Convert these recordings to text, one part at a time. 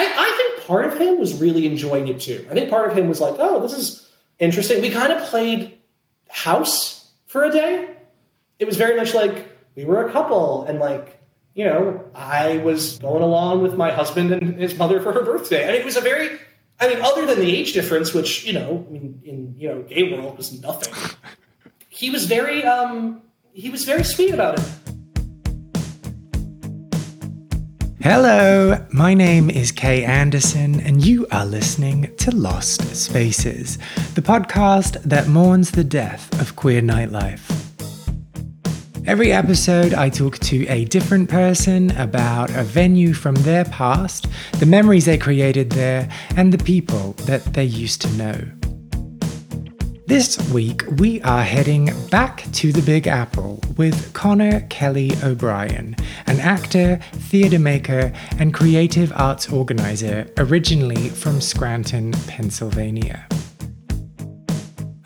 I, I think part of him was really enjoying it too. I think part of him was like, oh, this is interesting. We kind of played house for a day. It was very much like we were a couple and like, you know, I was going along with my husband and his mother for her birthday. And it was a very, I mean, other than the age difference, which, you know, I mean, in, you know, gay world was nothing. He was very, um, he was very sweet about it. Hello, my name is Kay Anderson, and you are listening to Lost Spaces, the podcast that mourns the death of queer nightlife. Every episode, I talk to a different person about a venue from their past, the memories they created there, and the people that they used to know. This week, we are heading back to the Big Apple with Connor Kelly O'Brien, an actor, theatre maker, and creative arts organizer originally from Scranton, Pennsylvania.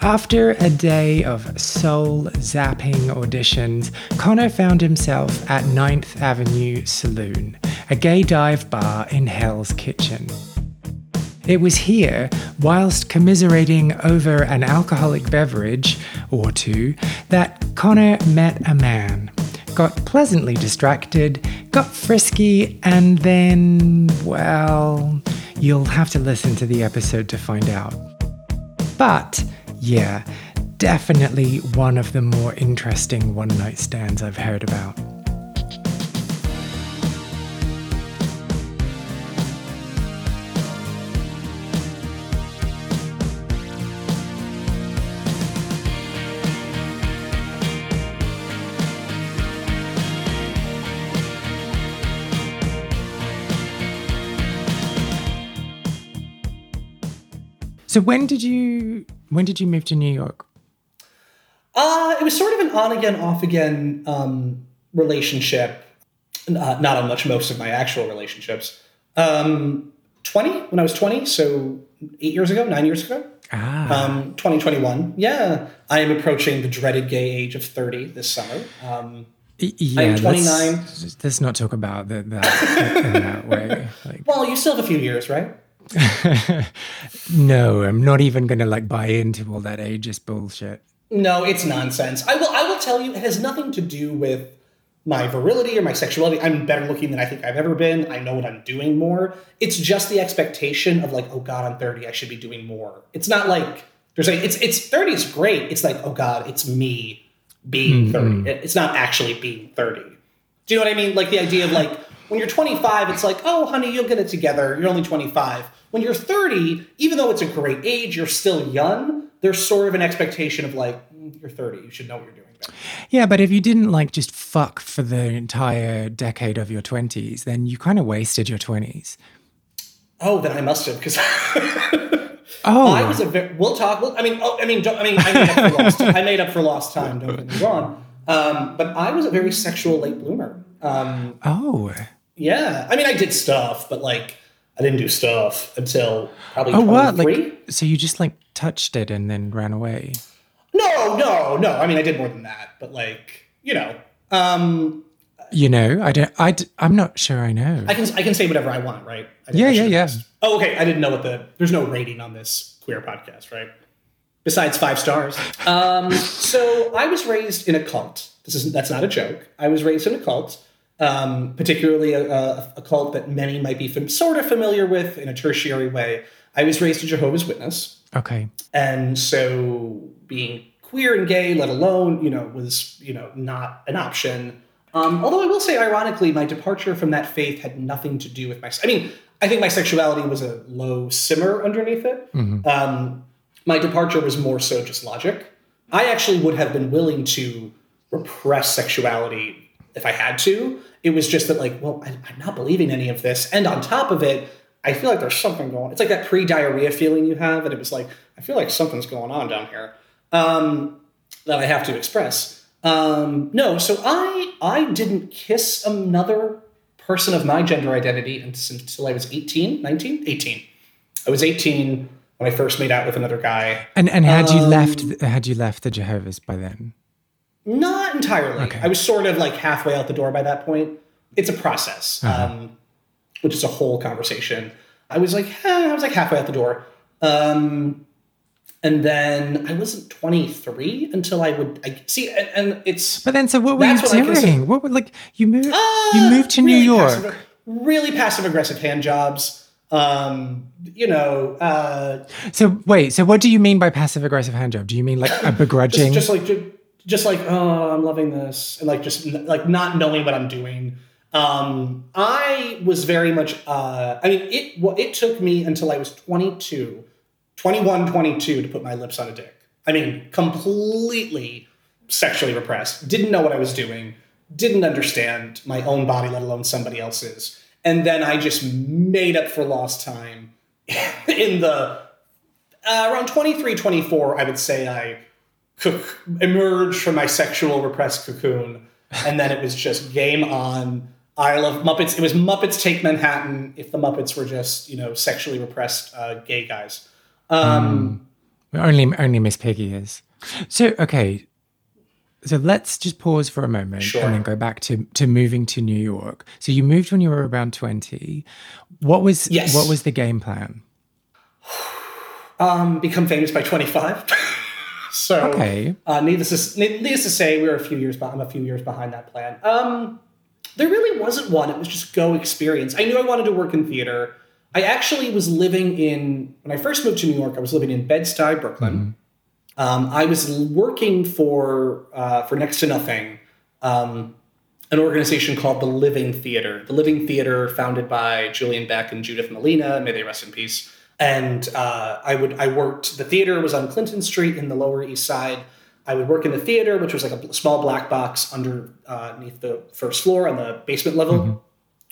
After a day of soul zapping auditions, Connor found himself at 9th Avenue Saloon, a gay dive bar in Hell's Kitchen. It was here, whilst commiserating over an alcoholic beverage or two, that Connor met a man, got pleasantly distracted, got frisky, and then, well, you'll have to listen to the episode to find out. But, yeah, definitely one of the more interesting one night stands I've heard about. So when did you when did you move to New York? Uh, it was sort of an on again, off again um, relationship. Uh, not much most of my actual relationships. Um, 20, when I was 20, so eight years ago, nine years ago. Ah. Um, 2021. Yeah. I am approaching the dreaded gay age of 30 this summer. Um, yeah, I'm 29. Let's, let's not talk about the, that in that way. Like, well, you still have a few years, right? no, I'm not even going to like buy into all that ageist bullshit. No, it's nonsense. I will. I will tell you, it has nothing to do with my virility or my sexuality. I'm better looking than I think I've ever been. I know what I'm doing more. It's just the expectation of like, oh God, I'm 30. I should be doing more. It's not like there's like it's it's 30 is great. It's like, oh God, it's me being Mm-hmm. 30. It's not actually being 30. Do you know what I mean? Like the idea of like when you're 25, it's like, oh honey, you'll get it together. You're only 25. When you're 30, even though it's a great age, you're still young. There's sort of an expectation of like, mm, you're 30. You should know what you're doing. Better. Yeah, but if you didn't like just fuck for the entire decade of your 20s, then you kind of wasted your 20s. Oh, then I must have because Oh, I was a very. We'll talk. We'll, I mean, oh, I mean, don't, I mean, I made up for lost. I made up for lost time. Don't get me wrong. Um, but I was a very sexual late bloomer. Um, oh, yeah, I mean, I did stuff, but like, I didn't do stuff until probably oh, what? Like, so you just like touched it and then ran away? No, no, no. I mean, I did more than that, but like, you know, um, You know, I don't. I. I'm not sure. I know. I can I can say whatever I want, right? I, Yeah, I yeah, yeah. Oh, okay. I didn't know what the. There's no rating on this queer podcast, right? Besides five stars. Um, so I was raised in a cult. This is that's not a joke. I was raised in a cult, um, particularly a, a, cult that many might be fam- sort of familiar with in a tertiary way. I was raised a Jehovah's Witness. okay. And so being queer and gay, let alone, you know, was, you know, not an option. Um, although I will say, ironically, my departure from that faith had nothing to do with my. I mean, I think my sexuality was a low simmer underneath it. Um, my departure was more so just logic. I actually would have been willing to repress sexuality if I had to. It was just that, like, well, I, I'm not believing any of this. And on top of it, I feel like there's something going. On. It's like that pre-diarrhea feeling you have, and it was like I feel like something's going on down here um, that I have to express. Um, no, so I I didn't kiss another person of my gender identity until, until I was 18, 19, 18. I was 18 when I first made out with another guy. And and had you Um, left? Had you left the Jehovah's by then? Not entirely. Okay. I was sort of like halfway out the door by that point. It's a process, um, which is a whole conversation. I was like, eh, I was like halfway out the door. Um, and then I wasn't 23 until I would I, see, and, and it's. But then, so what were you what doing? what were like you moved? Uh, you moved to New York. passive- really passive aggressive hand jobs. Um, you know, uh, So wait, so what do you mean by passive aggressive hand job? Do you mean like a begrudging? just, just like just like oh, I'm loving this, and like just like not knowing what I'm doing. Um, I was very much. Uh, I mean, it well, it took me until I was 22, 21, 22 to put my lips on a dick. I mean, completely sexually repressed. Didn't know what I was doing. Didn't understand my own body, let alone somebody else's. And then I just made up for lost time in the uh, around 23, 24, I would say I cook, emerged from my sexual repressed cocoon. And then it was just game on. I love Muppets. It was Muppets Take Manhattan if the Muppets were just, you know, sexually repressed uh, gay guys. Um, Only only Miss Piggy is. So okay. So let's just pause for a moment Sure. and then go back to to moving to New York. So you moved when you were around 20. What was Yes. what was the game plan? um, become famous by 25. so, Okay. uh, needless, to, needless to say, we were a few years behind. I'm a few years behind that plan. Um, there really wasn't one. It was just go experience. I knew I wanted to work in theater. I actually was living in when I first moved to New York. I was living in Bed Stuy, Brooklyn. Um, I was working for uh, for next to nothing, um, an organization called the Living Theater. The Living Theater, founded by Julian Beck and Judith Malina, may they rest in peace. And uh, I would I worked. The theater was on Clinton Street in the Lower East Side. I would work in the theater, which was like a small black box under uh, underneath the first floor on the basement level.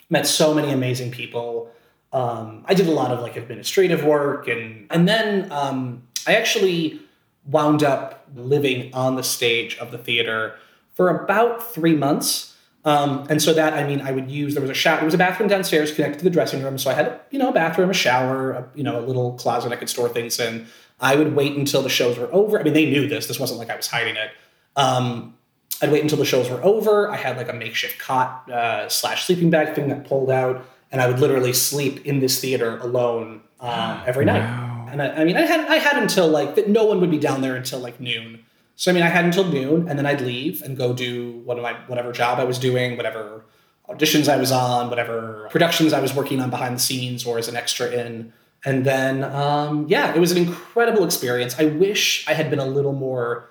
Met so many amazing people. Um, I did a lot of like administrative work, and and then um, I actually wound up living on the stage of the theater for about three months. Um, and so that I mean, I would use there was a shower, there was a bathroom downstairs connected to the dressing room, so I had you know a bathroom, a shower, a, you know a little closet I could store things in. I would wait until the shows were over. I mean, they knew this. This wasn't like I was hiding it. Um, I'd wait until the shows were over. I had like a makeshift cot uh, slash sleeping bag thing that pulled out, and I would literally sleep in this theater alone um, every night. Wow. And I, I mean, I had I had until like that. No one would be down there until like noon. So I mean, I had until noon, and then I'd leave and go do what my whatever job I was doing, whatever auditions I was on, whatever productions I was working on behind the scenes or as an extra in. And then, um, yeah, it was an incredible experience. I wish I had been a little more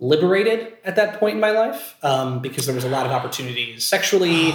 liberated at that point in my life um, because there was a lot of opportunities sexually,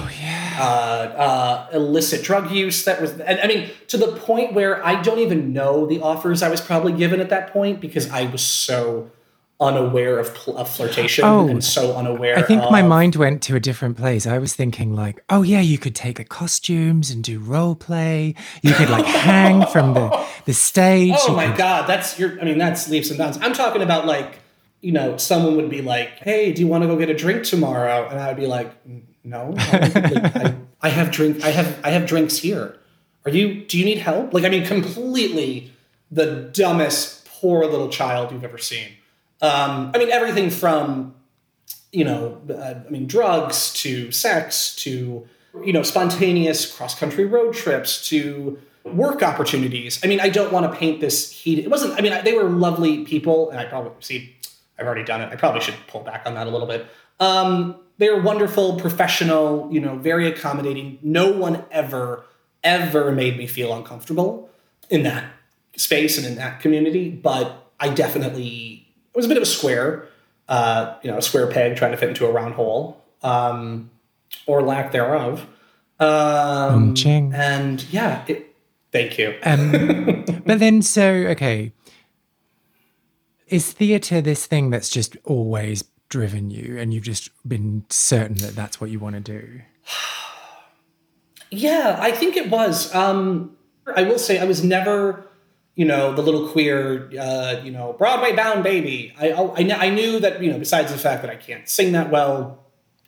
uh, uh, illicit drug use. That was, and, I mean, to the point where I don't even know the offers I was probably given at that point because I was so unaware of, pl- of flirtation Oh, and so unaware. I think my mind went to a different place. I was thinking like, oh yeah, you could take the costumes and do role play. You could like hang from the the stage. Oh You my could- god, that's your. I mean, that's leaps and bounds. I'm talking about like, you know, someone would be like, "Hey, do you want to go get a drink tomorrow?" And I would be like, "No, I, I have drink. I have I have drinks here. Are you? Do you need help?" Like, I mean, completely the dumbest, poor little child you've ever seen. Um, I mean, everything from you know, uh, I mean, drugs to sex to, you know, spontaneous cross country road trips to work opportunities. I mean, I don't want to paint this heat. It wasn't, I mean, they were lovely people, and I probably, see, I've already done it. I probably should pull back on that a little bit. Um, they were wonderful, professional, you know, very accommodating. No one ever, ever made me feel uncomfortable in that space and in that community, but I definitely it was a bit of a square, uh, you know, a square peg trying to fit into a round hole, um, or lack thereof. Um, and yeah, it, thank you. Um, but then, so okay, is theatre this thing that's just always driven you, and you've just been certain that that's what you want to do? Yeah, I think it was. Um, I will say I was never, you know, the little queer, uh, you know, Broadway bound baby. I, I, I knew that, you know, besides the fact that I can't sing that well,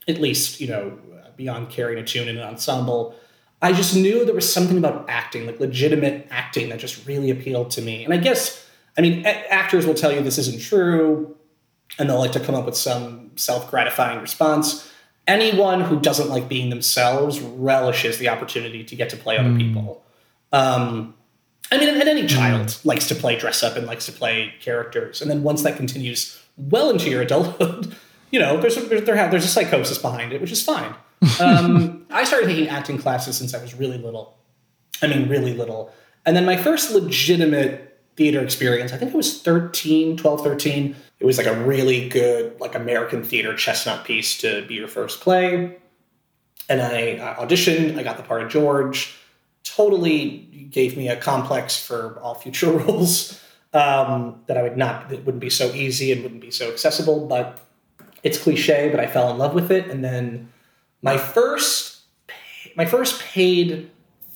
at least, you know, beyond carrying a tune in an ensemble, I just knew there was something about acting, like legitimate acting, that just really appealed to me. And I guess, I mean, a- actors will tell you this isn't true, and they'll like to come up with some self gratifying response. Anyone who doesn't like being themselves relishes the opportunity to get to play other people. Um, I mean, and any child likes to play dress up and likes to play characters, and then once that continues well into your adulthood, you know, there's a, there, there's a psychosis behind it, which is fine. Um, I started taking acting classes since I was really little. I mean, really little. And then my first legitimate theater experience, I think I was 13, 12, 13. It was like a really good, like American theater chestnut piece to be your first play. And I uh, auditioned, I got the part of George. Totally gave me a complex for all future roles um, that I would not, that wouldn't be so easy and wouldn't be so accessible. But it's cliche, but I fell in love with it. And then my first, my first paid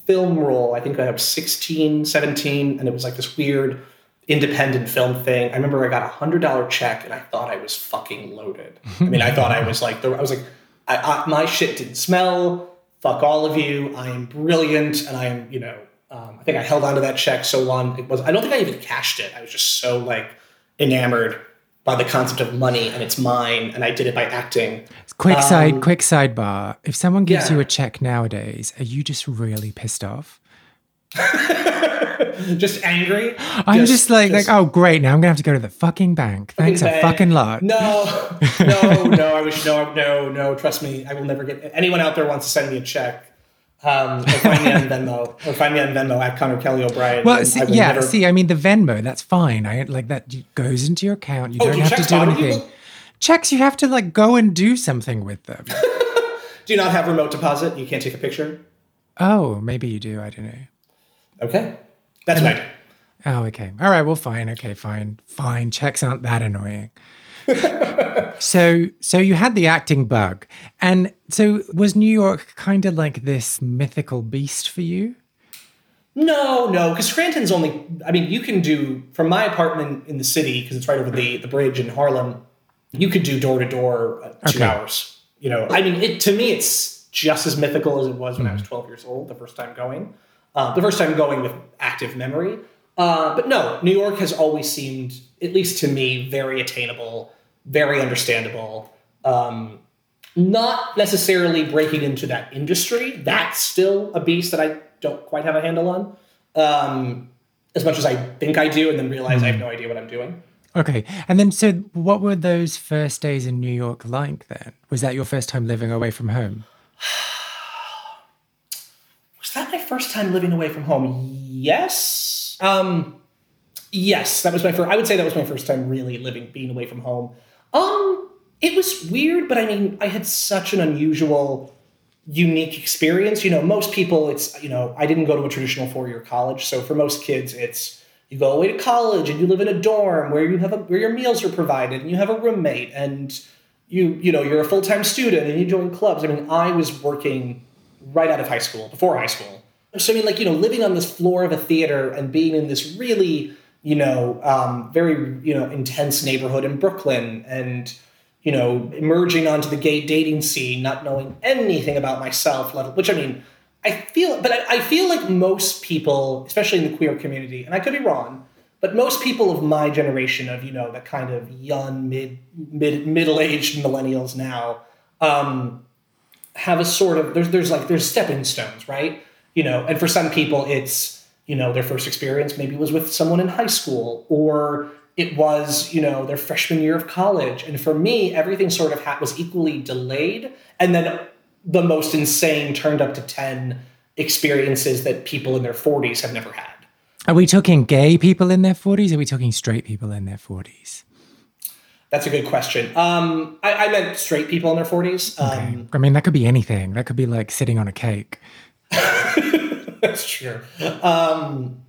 film role, I think I was 16, 17, and it was like this weird independent film thing. I remember I got a hundred dollar check and I thought I was fucking loaded. I mean, I thought I was like, I was like, I, I, my shit didn't smell. Fuck all of you. I am brilliant, and I am, you know, um, I think I held onto that check so long. It was. I don't think I even cashed it. I was just so like enamored by the concept of money and it's mine and I did it by acting. Quick um, side quick sidebar. If someone gives yeah. you a check nowadays, are you just really pissed off? just angry. I'm just, just like just, like oh great now I'm gonna have to go to the fucking bank. Thanks a fucking lot. No, no, no. I wish no, no, no. Trust me, I will never get anyone out there wants to send me a check. Um, or find me on Venmo, or find me on Venmo at Connor Kelly O'Brien. Well, see, yeah, never... see, I mean, the Venmo, that's fine. I like that goes into your account. You oh, don't have to do anything. Checks, you have to like go and do something with them. do you not have remote deposit? You can't take a picture. Oh, maybe you do. I don't know. Okay, that's right. Oh, okay. All right. Well, fine. Okay, fine. Fine. Checks aren't that annoying. so so you had the acting bug and so was new york kind of like this mythical beast for you no no because scranton's only i mean you can do from my apartment in the city because it's right over the, the bridge in harlem you could do door to door two okay. hours you know i mean it to me it's just as mythical as it was when mm. i was. 12 years old the first time going uh, the first time going with active memory uh, but no, New York has always seemed, at least to me, very attainable, very understandable. Um, not necessarily breaking into that industry. That's still a beast that I don't quite have a handle on. Um, as much as I think I do, and then realize mm. I have hmm. no idea what I'm doing. Okay. And then, so what were those first days in New York like then? Was that your first time living away from home? was that my first time living away from home? Yes um, yes, that was my first. I would say that was my first time really living, being away from home. Um, it was weird, but I mean, I had such an unusual, unique experience. You know, most people, it's you know, I didn't go to a traditional four-year college, so for most kids, it's you go away to college and you live in a dorm where you have a, where your meals are provided and you have a roommate and you you know you're a full-time student and you join clubs. I mean, I was working right out of high school, before high school. So I mean, like you know, living on this floor of a theater and being in this really you know um, very you know intense neighborhood in Brooklyn and you know emerging onto the gay dating scene, not knowing anything about myself, which I mean, I feel, but I, I feel like most people, especially in the queer community, and I could be wrong, but most people of my generation of you know the kind of young mid mid middle aged millennials now um, have a sort of there's there's like there's stepping stones, right? you know and for some people it's you know their first experience maybe was with someone in high school or it was you know their freshman year of college. And for me everything sort of ha- was equally delayed and then the most insane turned up to 10 experiences that people in their 40s have never had. Are we talking gay people in their 40s are we talking straight people in their 40s that's a good question. Um, I, I, meant straight people in their 40s. Um, okay. I mean, that could be anything. That could be like sitting on a cake. That's true. Um,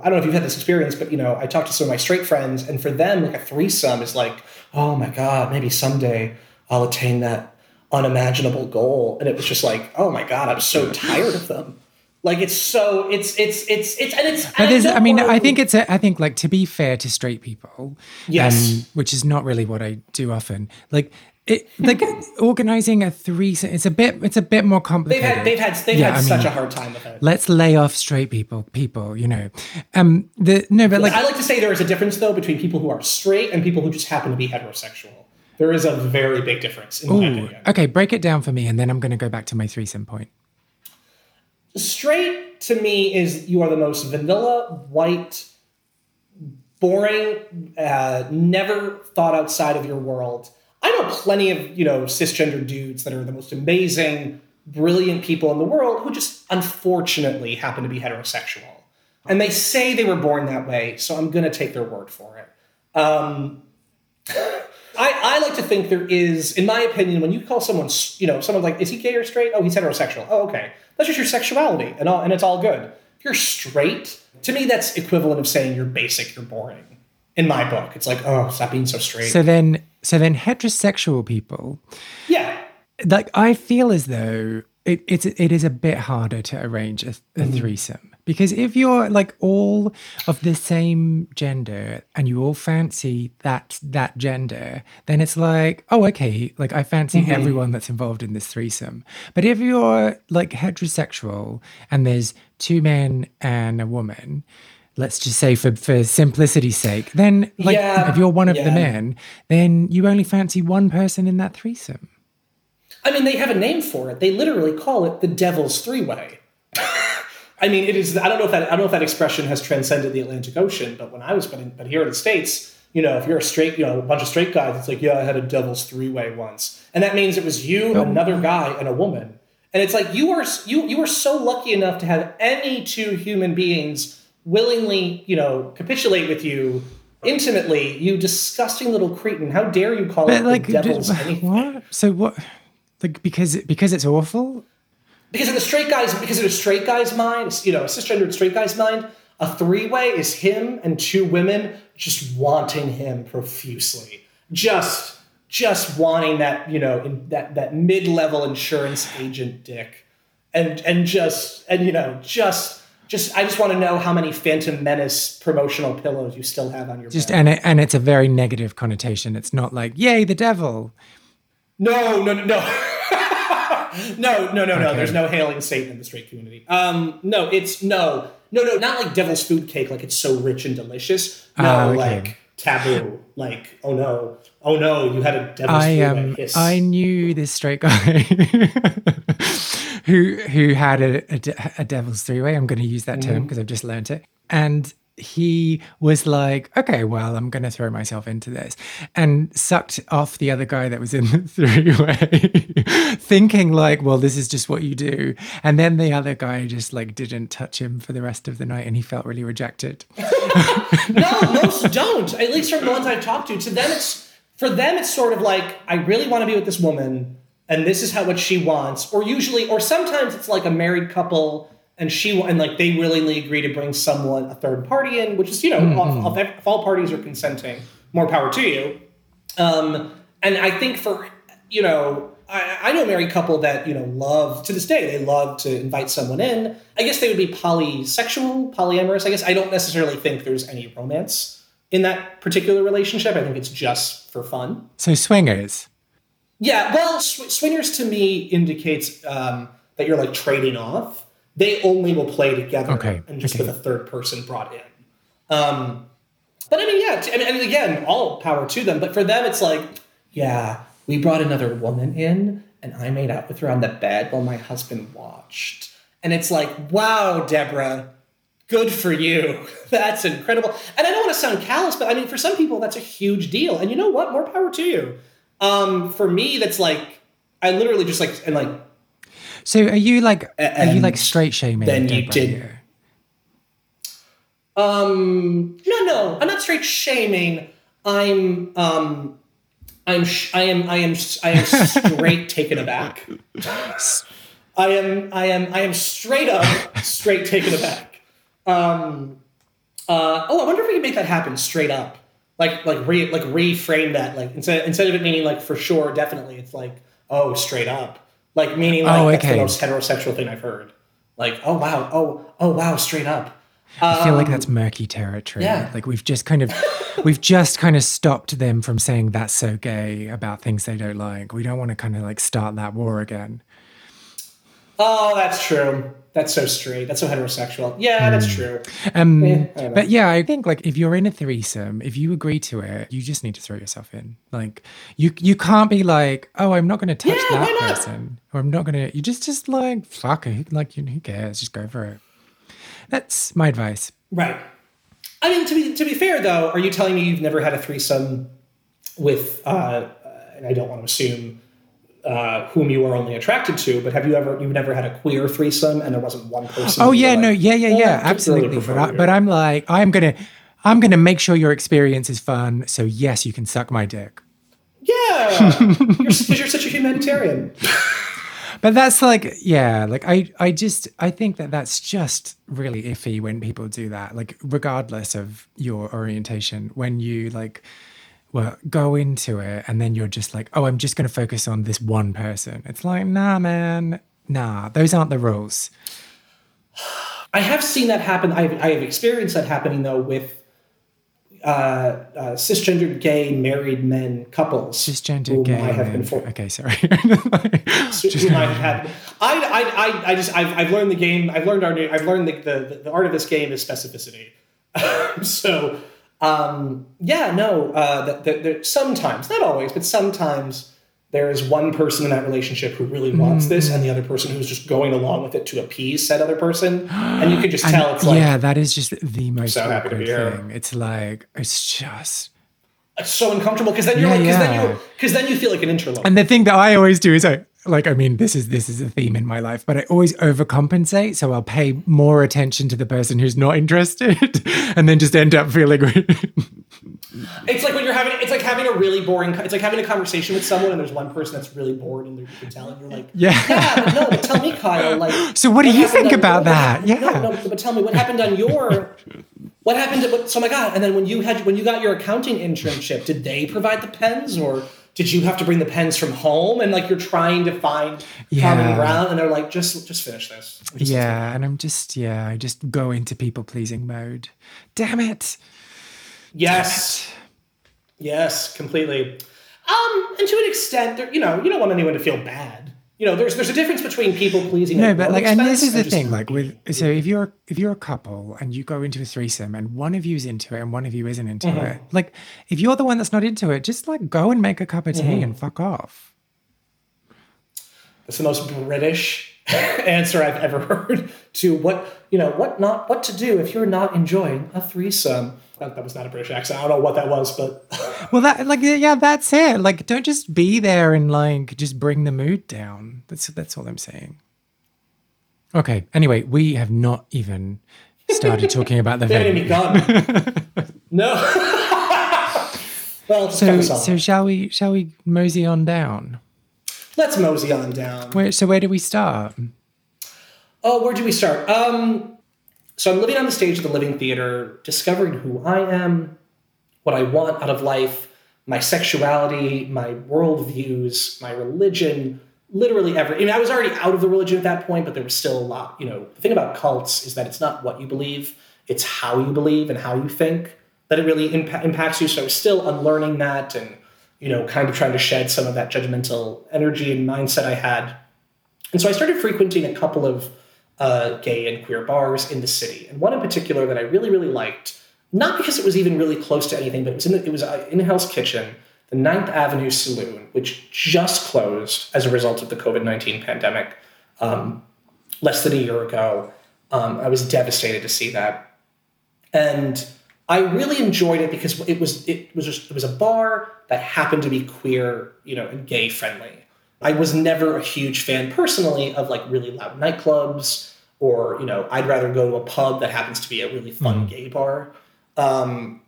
I don't know if you've had this experience, but you know, I talked to some of my straight friends, and for them, like a threesome is like, oh my god, maybe someday I'll attain that unimaginable goal. And it was just like, oh my god, I'm so tired of them. Like it's so it's it's it's it's and it's. But there's, I, mean, I think it's a, I think like to be fair to straight people, yes, um, which is not really what I do often. Like it, like organizing a three it's a bit it's a bit more complicated they've had they've had, they've yeah, had such a hard time with it. let's lay off straight people people you know. Um the no but like i like to say there is a difference though between people who are straight and people who just happen to be heterosexual. There is a very big difference in Ooh, okay break it down for me and then i'm going to go back to my threesome point straight to me is you are the most vanilla, white, boring, uh, never thought outside of your world. I know plenty of you know cisgender dudes that are the most amazing, brilliant people in the world who just unfortunately happen to be heterosexual, and they say they were born that way. So I'm going to take their word for it. Um, I, I like to think there is, in my opinion, when you call someone, you know, someone like, is he gay or straight? Oh, he's heterosexual. Oh, okay. That's just your sexuality, and all, and it's all good. If you're straight, to me, that's equivalent of saying you're basic, you're boring. In my book, it's like, oh, stop being so straight. So then, so then, heterosexual people, yeah, like I feel as though it, it's it is a bit harder to arrange a, a mm. threesome because if you're like all of the same gender and you all fancy that that gender, then it's like, oh, okay, like I fancy mm-hmm. everyone that's involved in this threesome. But if you're like heterosexual and there's two men and a woman, let's just say for, for simplicity's sake, then like yeah, if you're one of yeah. the men, then you only fancy one person in that threesome. I mean, they have a name for it. They literally call it the Devil's Three Way. I mean, it is. I don't know if that I don't know if that expression has transcended the Atlantic Ocean, but when I was but, in, but here in the states, you know, if you're a straight, you know, a bunch of straight guys, it's like, yeah, I had a devil's three way once, and that means it was you, oh. another guy, and a woman, and it's like you are you you are so lucky enough to have any two human beings willingly, you know, capitulate with you intimately. You disgusting little cretin! How dare you call but it like, the devil's did, anything? What? So what? Like because because it's awful because in the straight guy's because in a straight guy's mind, you know, a cisgendered straight guy's mind, a three-way is him and two women just wanting him profusely. Just just wanting that, you know, in that that mid-level insurance agent dick. And and just and you know, just just I just want to know how many Phantom Menace promotional pillows you still have on your just bed. and it, and it's a very negative connotation. It's not like yay the devil. No, no, no, no. no, no, no, okay. no. There's no hailing Satan in the straight community. Um, no, it's no, no, no, not like devil's food cake, like it's so rich and delicious. No, uh, okay. like taboo. Like, oh no, oh no, you had a devil's I, um, I knew this straight guy who who had a, a, a devil's three way. I'm going to use that term because mm-hmm. I've just learned it. And he was like, okay, well, I'm going to throw myself into this and sucked off the other guy that was in the three way, thinking like, well, this is just what you do. And then the other guy just like didn't touch him for the rest of the night and he felt really rejected. no, most don't. At least from the ones I've talked to. To them, it's for them, it's sort of like, I really want to be with this woman and this is how what she wants. Or usually, or sometimes it's like a married couple and she and like they willingly agree to bring someone a third party in, which is you know mm-hmm. if, if, all parties are consenting, more power to you. Um, and I think for you know I, I know a married couple that you know love to this day they love to invite someone in. I guess they would be polysexual, polyamorous. I guess I don't necessarily think there's any romance in that particular relationship. I think it's just for fun. So swingers. Yeah, well, sw- swingers to me indicates um, that you're like trading off they only will play together okay. and just okay. with a third person brought in. Um, but I mean, yeah, I mean, again, all power to them. But for them, it's like, yeah, we brought another woman in and I made out with her on the bed while my husband watched. And it's like, wow, Deborah, good for you. That's incredible. And I don't want to sound callous, but I mean, for some people, that's a huge deal. And you know what? More power to you. Um, for me, that's like, I literally just like, and like, so are you like and are you like straight shaming? Then you did. Here? Um, no, no, I'm not straight shaming. I'm um, I'm sh- I am I am I am straight taken aback. I am I am I am straight up straight taken aback. Um, uh, oh, I wonder if we can make that happen straight up. Like like re like reframe that like instead instead of it meaning like for sure definitely it's like oh straight up like meaning like oh, okay. that's the most heterosexual thing I've heard. Like, oh wow, oh oh wow, straight up. I feel like that's um, murky territory. Yeah. Like we've just kind of we've just kind of stopped them from saying that's so gay about things they don't like. We don't want to kind of like start that war again. Oh, that's true. That's so straight. That's so heterosexual. Yeah, that's true. Um, Eh, I don't know. but yeah, I think like if you're in a threesome, if you agree to it, you just need to throw yourself in. Like you you can't be like, oh, I'm not going to touch Yeah, that person, or I'm not going to. You just just like fuck it. Like you, who cares? Just go for it. That's my advice. Right. I mean, to be to be fair though, are you telling me you've never had a threesome with? Uh, and I don't want to assume uh, whom you are only attracted to, but have you ever you've never had a queer threesome and there wasn't one person? Oh yeah, were no, like, yeah, yeah, "Oh, yeah, absolutely. But I, but I'm like, I'm gonna, I'm gonna make sure your experience is fun. So yes, you can suck my dick. yeah, because you're, you're such a humanitarian. But that's like, yeah, like I, I just, I think that that's just really iffy when people do that. Like, regardless of your orientation, when you like, well, go into it and then you're just like, oh, I'm just going to focus on this one person. It's like, nah, man, nah, those aren't the rules. I have seen that happen. I've, I have experienced that happening though with uh, uh, cisgendered gay married men couples. Cisgender gay. I have been men. for. Okay, sorry. whom I have. I, I, I, I just I've, I've learned the game. I've learned our new. I've learned the, the, the art of this game is specificity. so um, yeah, no. Uh, that that sometimes, not always, but sometimes there is one person in that relationship who really wants this, and the other person who's just going along with it to appease said other person, and you can just And tell it's like yeah, that is just the most so happy to be here. thing. It's like, it's just. it's so uncomfortable because then you're Yeah, like because then yeah. you because then you feel like an interloper. And the thing that I always do is I like I mean this is this is a theme in my life, but I always overcompensate. So I'll pay more attention to the person who's not interested, and then just end up feeling. It's like when you're having it's like having a really boring it's like having a conversation with someone and there's one person that's really bored and you can tell and you're like Yeah. yeah but no but tell me Kyle like So what do you think about what that? Yeah. no, no but tell me what happened on your what happened to, what, so my god and then when you had when you got your accounting internship did they provide the pens or did you have to bring the pens from home and like you're trying to find Yeah. common ground and they're like just just finish this Just- yeah, and I'm just yeah, I just go into people pleasing mode. Damn it! Yes. Yes, completely. Um, and to an extent, you know, you don't want anyone to feel bad. You know, there's there's a difference between people pleasing. No, but like, and this is the just- thing. Like with so if you're if you're a couple and you go into a threesome and one of you's into it and one of you isn't into Mm-hmm. it, like if you're the one that's not into it, just like go and make a cup of tea Mm-hmm. and fuck off. That's the most British answer I've ever heard to what you know what not what to do if you're not enjoying a threesome. That, that was not a British accent. I don't know what that was, but Well, that like yeah, that's it. Like, don't just be there and like just bring the mood down. That's that's all I'm saying. Okay. Anyway, we have not even started talking about the venue. no. well, So, cut us off. so shall we? Shall we mosey on down? let's mosey on down. Where? So where do we start? Oh, where do we start? Um, so I'm living on the stage of the Living Theater, discovering who I am, what I want out of life, my sexuality, my worldviews, my religion, literally every. I mean, I was already out of the religion at that point, but there was still a lot. You know, the thing about cults is that it's not what you believe; it's how you believe and how you think that it really impa- impacts you. So I was still unlearning that, and you know, kind of trying to shed some of that judgmental energy and mindset I had. And so I started frequenting a couple of uh, gay and queer bars in the city, and one in particular that I really, really liked, not because it was even really close to anything, but it was in the, it was uh, in Hell's Kitchen, the Ninth Avenue Saloon, which just closed as a result of the COVID nineteen pandemic, um, less than a year ago. Um, I was devastated to see that, and I really enjoyed it because it was it was just it was a bar that happened to be queer, you know, and gay friendly. I was never a huge fan personally of like really loud nightclubs or you know I'd rather go to a pub that happens to be a really fun gay bar. Um,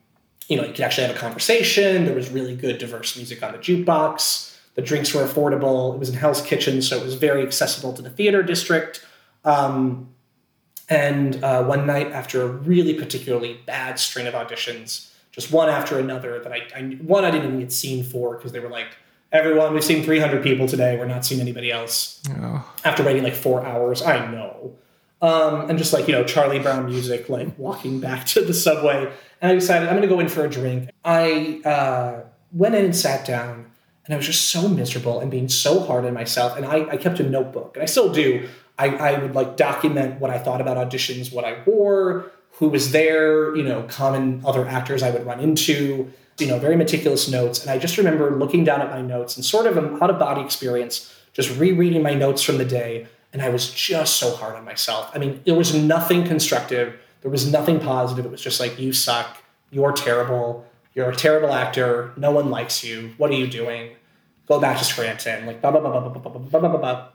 you know, you could actually have a conversation. There was really good diverse music on the jukebox. The drinks were affordable. It was in Hell's Kitchen, so it was very accessible to the theater district. Um, and uh, one night, after a really particularly bad string of auditions, just one after another, that I, I one I didn't even get seen for because they were like, "Everyone, we've seen 300 people today. We're not seeing anybody else." Oh, After waiting like four hours, I know, um, and just like you know, Charlie Brown music, like walking back to the subway, and I decided I'm going to go in for a drink. I uh, went in and sat down, and I was just so miserable and being so hard on myself. And I, I kept a notebook, and I still do. I, I would like document what I thought about auditions, what I wore, who was there, you know, common other actors I would run into, you know, very meticulous notes. And I just remember looking down at my notes and sort of an out of body experience, just rereading my notes from the day. And I was just so hard on myself. I mean, there was nothing constructive. There was nothing positive. It was just like, you suck. You're terrible. You're a terrible actor. No one likes you. What are you doing? Go back to Scranton. Like, blah, blah, blah, blah, blah, blah, blah, blah, blah, blah.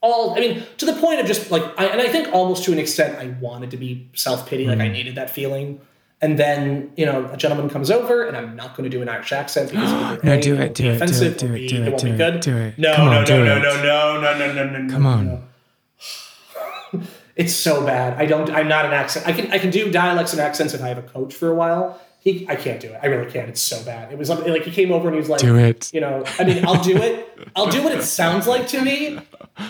All, I mean, to the point of just like, I, and I think almost to an extent, I wanted to be self pity. Like, I needed that feeling. And then, you know, a gentleman comes over, and I'm not going to do an Irish accent because either No, do it, be do it, do offensive, it, do it, do it it, won't do be it, good. do it. No, no, no, no, no, no, no, no, no, no. Come on. It's so bad. I don't. I'm not an accent. I can. I can do dialects and accents if I have a coach for a while. He. I can't do it. I really can't. It's so bad. It was like he came over and he was like, Do it. You know. I mean, I'll do it. I'll do what it sounds like to me,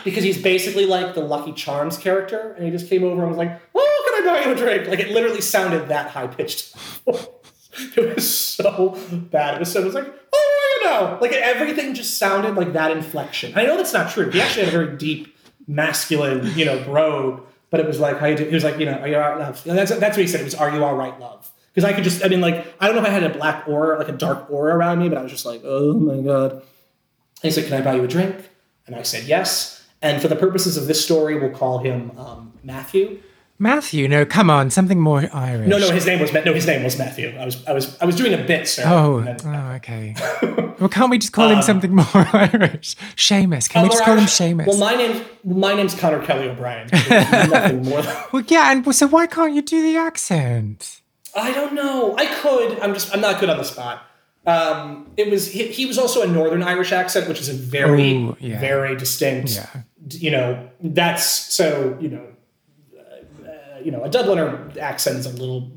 because he's basically like the Lucky Charms character, and he just came over and was like, "Oh, can I buy you a drink?" Like it literally sounded that high pitched. it was so bad. It was so. It was like, "Oh, you know," like everything just sounded like that inflection. I know that's not true. He actually had a very deep masculine, you know, brogue. But it was like, how you do? He was like, you know, are you all right, love? And that's that's what he said. It was, are you all right, love? Because I could just, I mean, like, I don't know if I had a black aura, like a dark aura around me, but I was just like, oh my god. And he said, can I buy you a drink? And I said yes. And for the purposes of this story, we'll call him um, Matthew. Matthew, no, come on, something more Irish. No, no, his name was no, his name was Matthew. I was, I was, I was doing a bit, sir. Oh, then- oh, okay. well, can't we just call him something more Irish? Seamus. Can we just call him actually- Seamus? Well, my name, my name's Connor Kelly O'Brien. Nothing more. Than, well, yeah, and so why can't you do the accent? I don't know. I could. I'm just. I'm not good on the spot. Um, it was. He, he was also a Northern Irish accent, which is a very, Ooh, yeah. very distinct. Yeah. You know, that's so. You know, uh, you know, a Dubliner accent is a little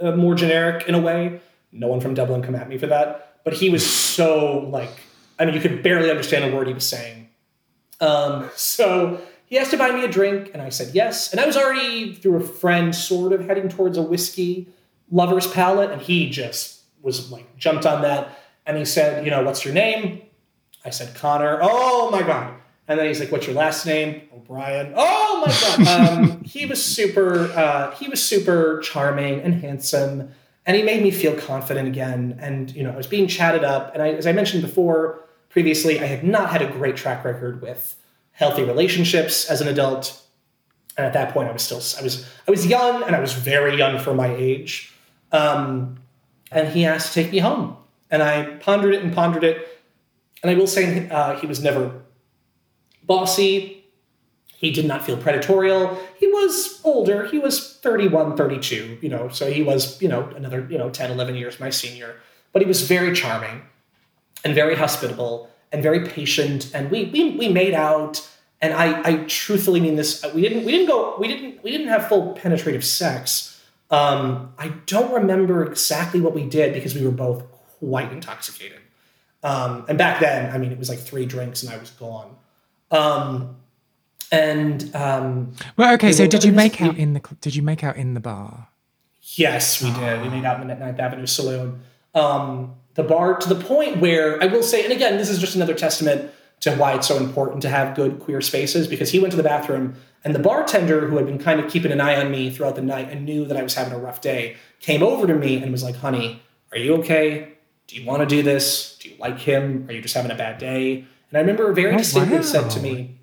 uh, more generic in a way. No one from Dublin come at me for that. But he was so like. I mean, you could barely understand a word he was saying. Um, so he asked to buy me a drink, and I said yes. And I was already through a friend, sort of heading towards a whiskey lover's palate, and he just was like jumped on that. And he said, "You know, what's your name?" I said, "Connor." Oh my god! And then he's like, "What's your last name?" O'Brien. Oh my god! Um, he was super. Uh, he was super charming and handsome, and he made me feel confident again. And you know, I was being chatted up, and I, as I mentioned before previously, I had not had a great track record with healthy relationships as an adult. And at that point, I was still I was I was young, and I was very young for my age. Um, and he asked to take me home, and I pondered it and pondered it. And I will say, uh, he was never bossy. He did not feel predatorial. He was older. He was 31, 32, you know, so he was, you know, another, you know, 10, 11 years my senior. But he was very charming and very hospitable and very patient. And we we, we made out. And I, I truthfully mean this. We didn't we didn't go we didn't we didn't have full penetrative sex. Um, I don't remember exactly what we did because we were both quite intoxicated. Um, and back then, I mean, it was like three drinks and I was gone. Um, and um, Well, okay, so did you make out in the did you make out in the bar? Yes, we did. We made out in the Ninth Avenue Saloon. Um, the bar to the point where I will say, and again, this is just another testament to why it's so important to have good queer spaces because he went to the bathroom and the bartender who had been kind of keeping an eye on me throughout the night and knew that I was having a rough day came over to me and was like, honey, are you okay? Do you want to do this? Do you like him? Are you just having a bad day? And I remember very Oh, distinctly said to me,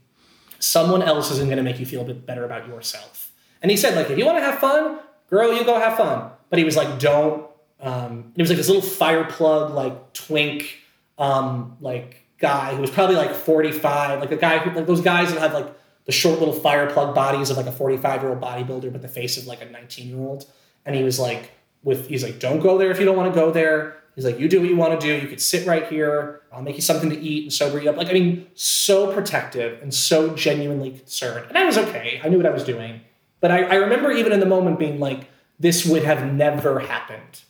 someone else isn't going to make you feel a bit better about yourself. And he said, like, if you want to have fun, girl, you go have fun. But he was like, don't. Um, it was like this little fire plug, like twink, um, like guy who was probably like 45, like a guy who, like those guys that have like the short little fire plug bodies of like a 45 year old bodybuilder, but the face of like a 19 year old. And he was like, with, he's like, don't go there if you don't want to go there. He's like, you do what you want to do. You could sit right here. I'll make you something to eat and sober you up. Like, I mean, so protective and so genuinely concerned. And I was okay. I knew what I was doing. But I, I remember even in the moment being like, this would have never happened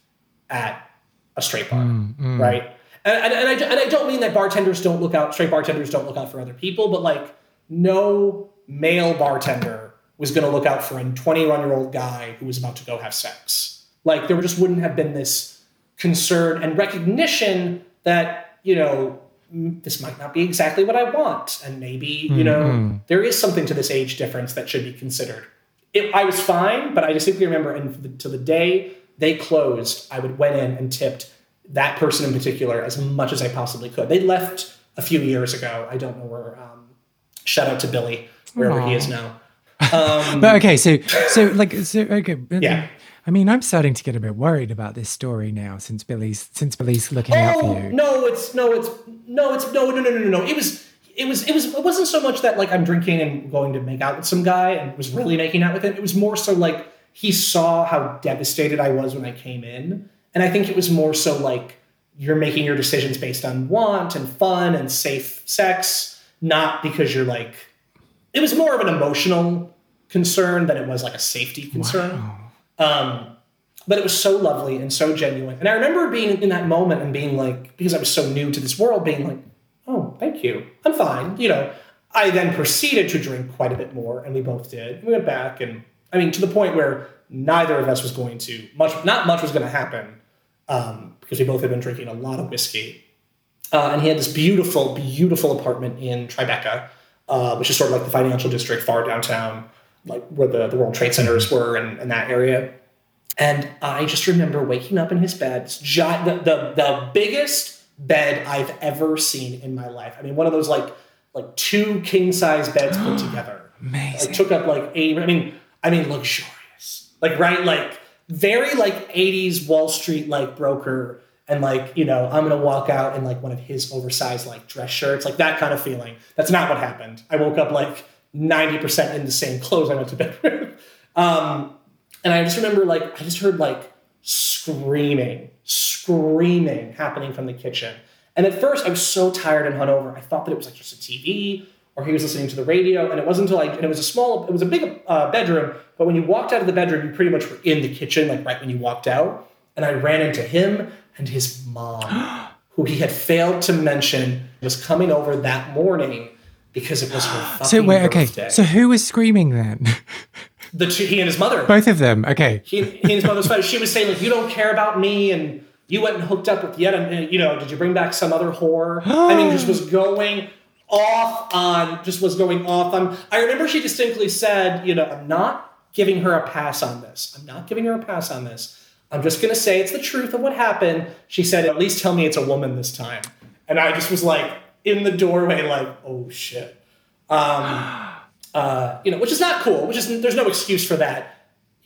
at a straight bar, mm, mm. right? And, and, and, I, and I don't mean that bartenders don't look out, straight bartenders don't look out for other people, but like, no male bartender was going to look out for a 21 year old guy who was about to go have sex. Like, there just wouldn't have been this concern and recognition that, you know, "Mm, this might not be exactly what I want. And maybe, you know, there is something to this age difference that should be considered. It, I was fine, but I distinctly remember, and the, to the day they closed, I would went in and tipped that person in particular as much as I possibly could. They left a few years ago. I don't know where. Um, shout out to Billy, wherever he is now. Um, But okay, so so like so okay. Yeah. I mean, I'm starting to get a bit worried about this story now since Billy's since Billy's looking out for Oh you. no, it's no, it's no, it's no, no, no, no, no, no. It was, it was, it was. It wasn't so much that like I'm drinking and going to make out with some guy and was really making out with him. It was more so like he saw how devastated I was when I came in, and I think it was more so like you're making your decisions based on want and fun and safe sex, not because you're like. It was more of an emotional concern than it was like a safety concern. Um, but it was so lovely and so genuine. And I remember being in that moment and being like, because I was so new to this world, being like, oh, thank you. I'm fine. You know, I then proceeded to drink quite a bit more, and we both did. We went back, and I mean, to the point where neither of us was going to much, not much was going to happen um, because we both had been drinking a lot of whiskey. Uh, and he had this beautiful, beautiful apartment in Tribeca, uh, which is sort of like the financial district far downtown, like where the, the World Trade Centers were and, and that area. And I just remember waking up in his bed, the, the, the biggest bed I've ever seen in my life. I mean, one of those like like two king size beds put together. Amazing. It took up like eight. I mean, I mean, luxurious. Like right, like very like '80s Wall Street like broker, and like you know, I'm gonna walk out in like one of his oversized like dress shirts, like that kind of feeling. That's not what happened. I woke up like 90 percent in the same clothes I went to bed with. Um, and I just remember like I just heard like screaming, screaming happening from the kitchen. And at first I was so tired and hungover, I thought that it was like just a TV or he was listening to the radio. And it wasn't until like, and it was a small, it was a big uh, bedroom, but when you walked out of the bedroom, you pretty much were in the kitchen, like right when you walked out. And I ran into him and his mom, who he had failed to mention was coming over that morning because it was her fucking So wait, okay. birthday. So who was screaming then? the two, he and his mother. Both of them. Okay. he, he and his mother. She was saying like, "You don't care about me," and you went and hooked up with yet, and you know, did you bring back some other whore? I mean, just was going off on, just was going off on. I remember she distinctly said, "You know, I'm not giving her a pass on this. I'm not giving her a pass on this. I'm just going to say it's the truth of what happened." She said, "At least tell me it's a woman this time." And I just was like in the doorway, like, "Oh shit." Um, uh, you know, which is not cool. Which is there's no excuse for that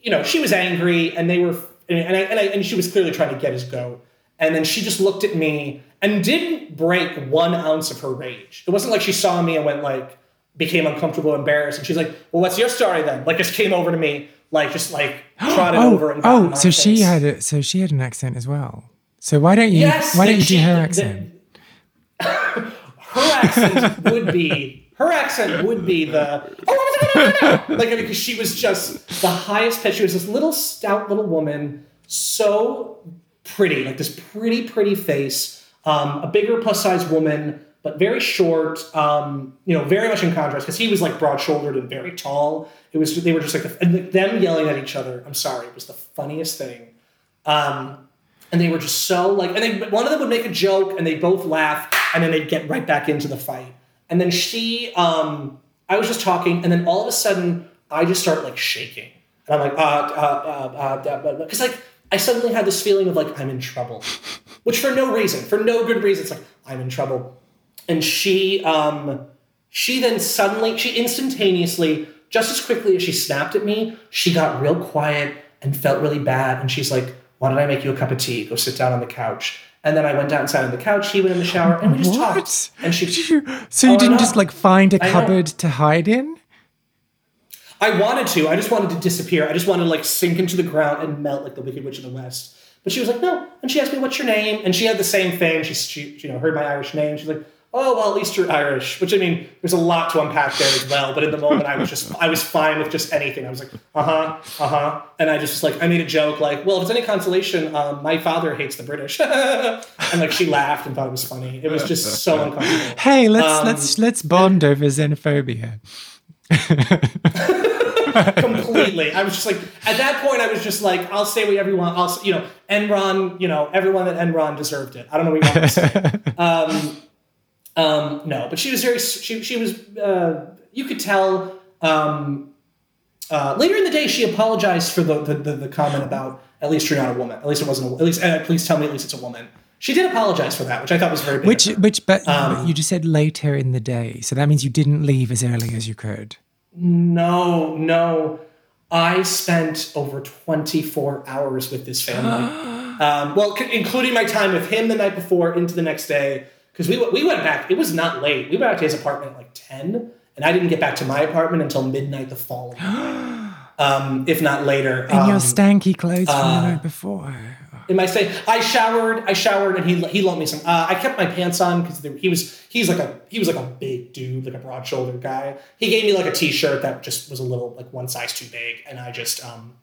you know, she was angry and they were, and, I, and, I, and she was clearly trying to get his goat. And then she just looked at me and didn't break one ounce of her rage. It wasn't like she saw me and went like, became uncomfortable, embarrassed. And she's like, well, what's your story then? Like just came over to me, like just like trotted Oh, over and oh, so she face. had a, so she had an accent as well. So why don't you Yes, why don't you she- do her the- accent? her accent would be her accent would be the oh, like because she was just the highest pitch. She was this little stout little woman, so pretty, like this pretty pretty face, um, a bigger plus size woman, but very short. Um, you know, very much in contrast because he was like broad shouldered and very tall. It was they were just like the, and them yelling at each other. I'm sorry, it was the funniest thing. Um, and they were just so like, and they, one of them would make a joke, and they both laugh, and then they'd get right back into the fight. And then she, um, I was just talking, and then all of a sudden, I just start like shaking, and I'm like, uh, uh, uh, uh, because like I suddenly had this feeling of like I'm in trouble, which for no reason, for no good reason, it's like I'm in trouble. And she, um, she then suddenly, she instantaneously, just as quickly as she snapped at me, she got real quiet and felt really bad. And she's like, Why don't I make you a cup of tea? Go sit down on the couch. And then I went down and sat on the couch. He went in the shower, and we just What? talked. And she, you- so you Oh, didn't just like find a cupboard to hide in? I wanted to. I just wanted to disappear. I just wanted to like sink into the ground and melt like the Wicked Witch of the West. But she was like, no. And she asked me, what's your name? And she had the same thing. She, she you know, heard my Irish name. She's like, oh, well, at least you're Irish. Which I mean, there's a lot to unpack there as well. But in the moment, I was just, I was fine with just anything. I was like, uh huh, uh huh. And I just was like, I made a joke like, well, if it's any consolation, um, my father hates the British. and like she laughed and thought it was funny. It was just so uncomfortable. Hey, let's Um, let's let's bond over xenophobia. completely. I was just like, at that point, I was just like, I'll say whatever you want. I'll, you know, Enron, you know, everyone at Enron deserved it. I don't know what you want to say. Um, Um, no, but she was very. She she was. Uh, you could tell. Um, uh, later in the day, she apologized for the, the, the, the comment about at least you're not a woman. At least it wasn't. A, at least uh, please tell me at least it's a woman. She did apologize for that, which I thought was very. Big which which but, um, you just said later in the day, so that means you didn't leave as early as you could. No, no. I spent over 24 hours with this family. um, well, c- including my time with him the night before into the next day. Because we, we went back, it was not late. We went back to his apartment at like 10, and I didn't get back to my apartment until midnight the following. Um, if not later. In your Um, stanky clothes from uh, the night before. in my stay. I showered. I showered, and he he loaned me some. Uh, I kept my pants on because he was he's like a he was like a big dude, like a broad shouldered guy. He gave me like a t shirt that just was a little like one size too big, and I just um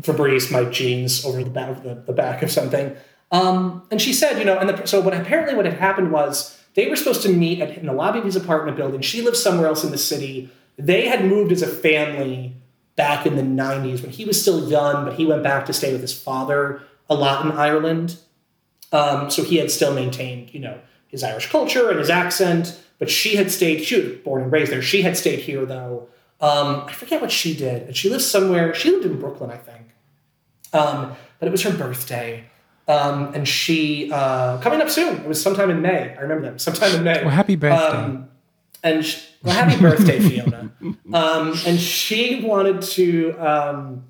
Febreze my jeans over the back of the, the back of something. Um, and she said, you know, and the, so what apparently what had happened was they were supposed to meet at, in the lobby of his apartment building. She lived somewhere else in the city. They had moved as a family back in the 90s when he was still young, but he went back to stay with his father a lot in Ireland. Um, so he had still maintained, you know, his Irish culture and his accent, but she had stayed, she was born and raised there. She had stayed here though. Um, I forget what she did. And she lived somewhere, she lived in Brooklyn, I think. Um, but it was her birthday. Um, and she, uh, coming up soon, it was sometime in May. I remember that, sometime in May. Well, happy birthday. Um, and she, well, happy birthday, Fiona. Um, and she wanted to, um,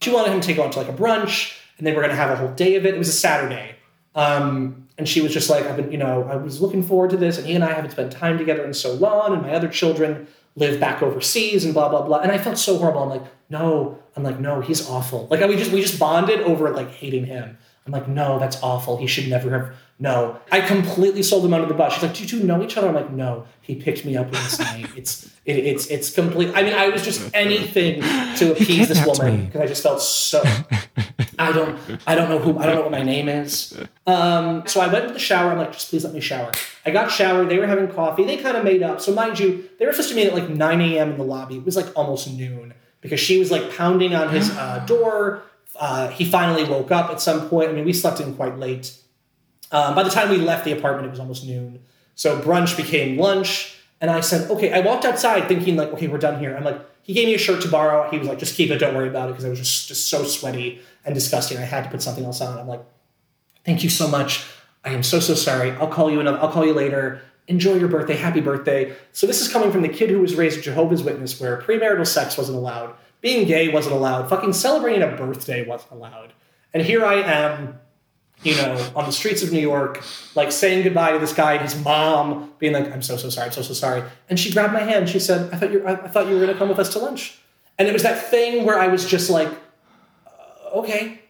she wanted him to go out to like a brunch, and they were going to have a whole day of it. It was a Saturday, um, and she was just like, "I've been, you know, I was looking forward to this, and he and I haven't spent time together in so long, and my other children live back overseas, and blah blah blah." And I felt so horrible. I'm like, "No," I'm like, "No, he's awful." Like we just we just bonded over like hating him. I'm like, "No, that's awful. He should never have." No, I completely sold him under the bus. She's like, "Do you two know each other?" I'm like, "No." He picked me up last night. It's it, it's it's complete. I mean, I was just anything to appease this woman because I just felt so. I don't I don't know who I don't know what my name is. Um, so I went to the shower. I'm like, just please let me shower. I got showered. They were having coffee. They kind of made up. So mind you, they were supposed to meet at like 9 a.m. in the lobby. It was like almost noon because she was like pounding on his uh, door. Uh, he finally woke up at some point. I mean, we slept in quite late. Um, by the time we left the apartment, it was almost noon. So brunch became lunch. And I said, okay, I walked outside thinking like, okay, we're done here. I'm like, he gave me a shirt to borrow. He was like, just keep it, don't worry about it, because I was just, just so sweaty and disgusting. I had to put something else on. I'm like, thank you so much. I am so, so sorry. I'll call you another, I'll call you later. Enjoy your birthday. Happy birthday. So this is coming from the kid who was raised Jehovah's Witness, where premarital sex wasn't allowed, being gay wasn't allowed, fucking celebrating a birthday wasn't allowed. And here I am, you know, on the streets of New York, like saying goodbye to this guy and his mom, being like, "I'm so so sorry, I'm so so sorry." And she grabbed my hand. She said, "I thought you, I, I thought you were going to come with us to lunch." And it was that thing where I was just like, uh, "Okay."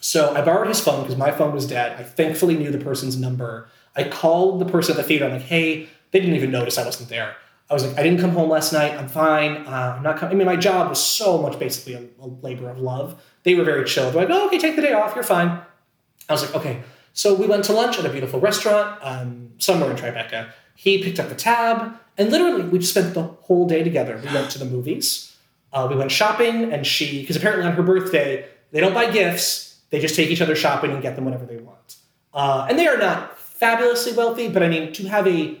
So I borrowed his phone because my phone was dead. I thankfully knew the person's number. I called the person at the theater. I'm like, "Hey," they didn't even notice I wasn't there. I was like, "I didn't come home last night. I'm fine. Uh, I'm not coming." I mean, my job was so much basically a, a labor of love. They were very chill. They're like, "Oh, okay, take the day off. You're fine." I was like, okay. So we went to lunch at a beautiful restaurant um, somewhere in Tribeca. He picked up the tab, and literally we just spent the whole day together. We went to the movies, uh, we went shopping, and she, because apparently on her birthday, they don't buy gifts, they just take each other shopping and get them whatever they want. Uh, and they are not fabulously wealthy, but I mean, to have a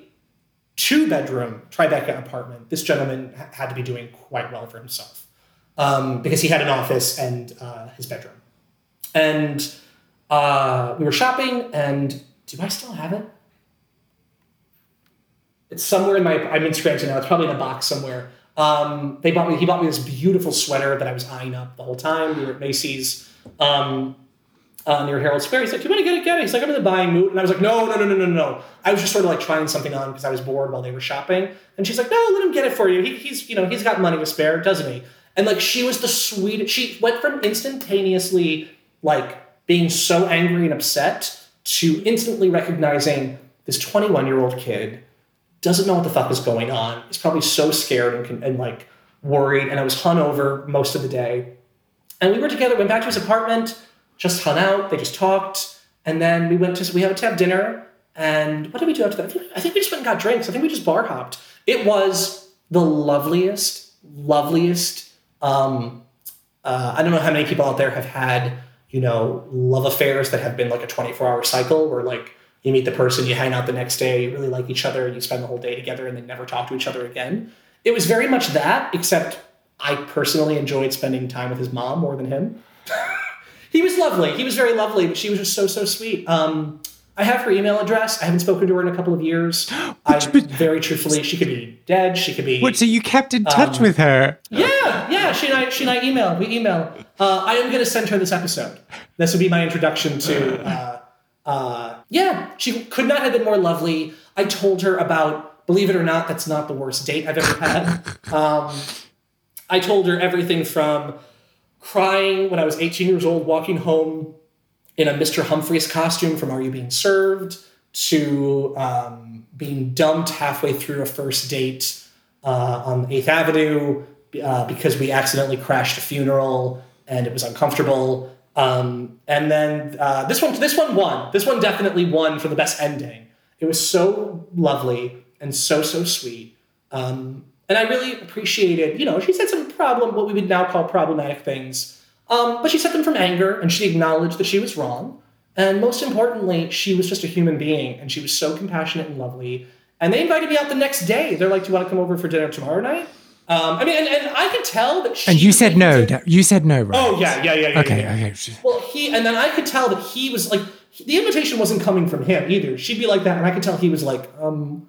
two bedroom Tribeca apartment, this gentleman had to be doing quite well for himself um, because he had an office and uh, his bedroom. And uh, we were shopping, and do I still have it? It's somewhere in my. I'm Instagram now. It's probably in a box somewhere. Um, they bought me. He bought me this beautiful sweater that I was eyeing up the whole time. We were at Macy's um, uh, near Herald Square. He's like, "Do you want to get it? Get it." He's like, "I'm in the buying mood," and I was like, "No, no, no, no, no, no." I was just sort of like trying something on because I was bored while they were shopping, and she's like, "No, let him get it for you. He, he's, you know, he's got money to spare, doesn't he?" And like, she was the sweetest. She went from instantaneously like being so angry and upset to instantly recognizing this 21 year old kid doesn't know what the fuck is going on. He's probably so scared and, and like worried. And I was hungover most of the day. And we were together, went back to his apartment, just hung out. They just talked. And then we went to, we had to have dinner. And what did we do after that? I think, I think we just went and got drinks. I think we just bar hopped. It was the loveliest, loveliest. Um, uh, I don't know how many people out there have had, you know, love affairs that have been like a 24 hour cycle where like, you meet the person, you hang out the next day, you really like each other, you spend the whole day together, and then never talk to each other again. It was very much that, except I personally enjoyed spending time with his mom more than him. he was lovely. He was very lovely, but she was just so so sweet. Um, I have her email address. I haven't spoken to her in a couple of years. I very truthfully, she could be dead. She could be. What? So you kept in touch um, with her? Yeah, yeah. She and I, she and I email. We email. Uh, I am going to send her this episode. This will be my introduction to. Uh, uh, yeah, she could not have been more lovely. I told her about. Believe it or not, that's not the worst date I've ever had. Um, I told her everything from crying when I was 18 years old, walking home in a Mr. Humphries costume from Are You Being Served to um, being dumped halfway through a first date uh, on 8th Avenue uh, because we accidentally crashed a funeral and it was uncomfortable. Um, and then uh, this one, this one won. This one definitely won for the best ending. It was so lovely and so so sweet. Um, and I really appreciated, you know, she said some problem, what we would now call problematic things um, but she said them from anger, and she acknowledged that she was wrong. And most importantly, she was just a human being, and she was so compassionate and lovely. And they invited me out the next day. They're like, "Do you want to come over for dinner tomorrow night?" Um, I mean, and, and, I could tell that she. And you said no. You said no, right? Oh yeah, yeah, yeah. yeah okay, yeah. okay. Well, he and then I could tell that he was like the invitation wasn't coming from him either. She'd be like that, and I could tell he was like, um,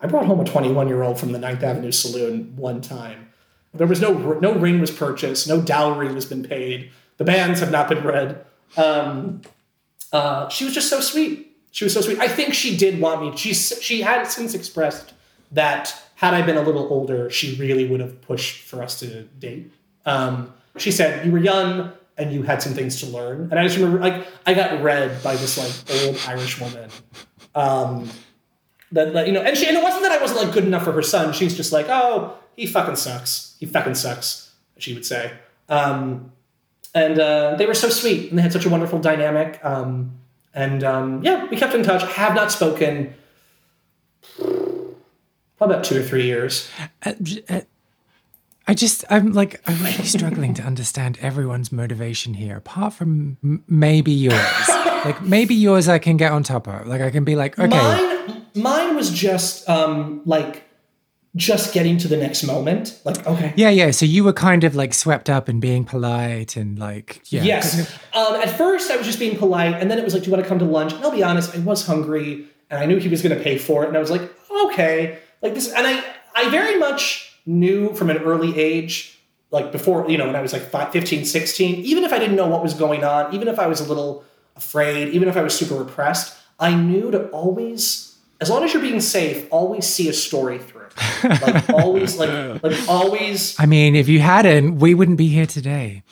I brought home a 21 year old from the Ninth Avenue Saloon one time. There was no no ring was purchased, no dowry was been paid. The bands have not been read. Um, uh, she was just so sweet. She was so sweet. I think she did want me. She she had since expressed that had I been a little older, she really would have pushed for us to date. Um, she said you were young and you had some things to learn. And I just remember, like, I got read by this like old Irish woman. Um, that, that you know, and she and it wasn't that I wasn't like good enough for her son. She's just like, oh, he fucking sucks. He fucking sucks. She would say. Um, and uh, they were so sweet, and they had such a wonderful dynamic. Um, and um, yeah, we kept in touch. Have not spoken about two or three years. Uh, uh, I just, I'm like, I'm really struggling to understand everyone's motivation here, apart from m- maybe yours. like maybe yours, I can get on top of. Like I can be like, okay. Mine, mine was just um, like just getting to the next moment. Like, okay. Yeah, yeah. So you were kind of like swept up in being polite and like, yeah. Yes. Um, at first, I was just being polite. And then it was like, do you want to come to lunch? And I'll be honest, I was hungry and I knew he was going to pay for it. And I was like, okay. Like this. And I, I very much knew from an early age, like before, you know, when I was like 15, 16, even if I didn't know what was going on, even if I was a little afraid, even if I was super repressed, I knew to always, as long as you're being safe, always see a story through like always, like like always. I mean, if you hadn't, we wouldn't be here today.